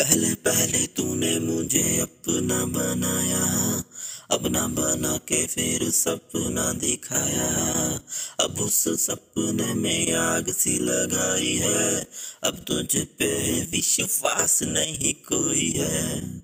पहले पहले तूने मुझे अपना बनाया, अपना बना के फिर सपना दिखाया। अब उस सपने में आग सी लगाई है, अब तुझ पे विश्वास नहीं कोई है।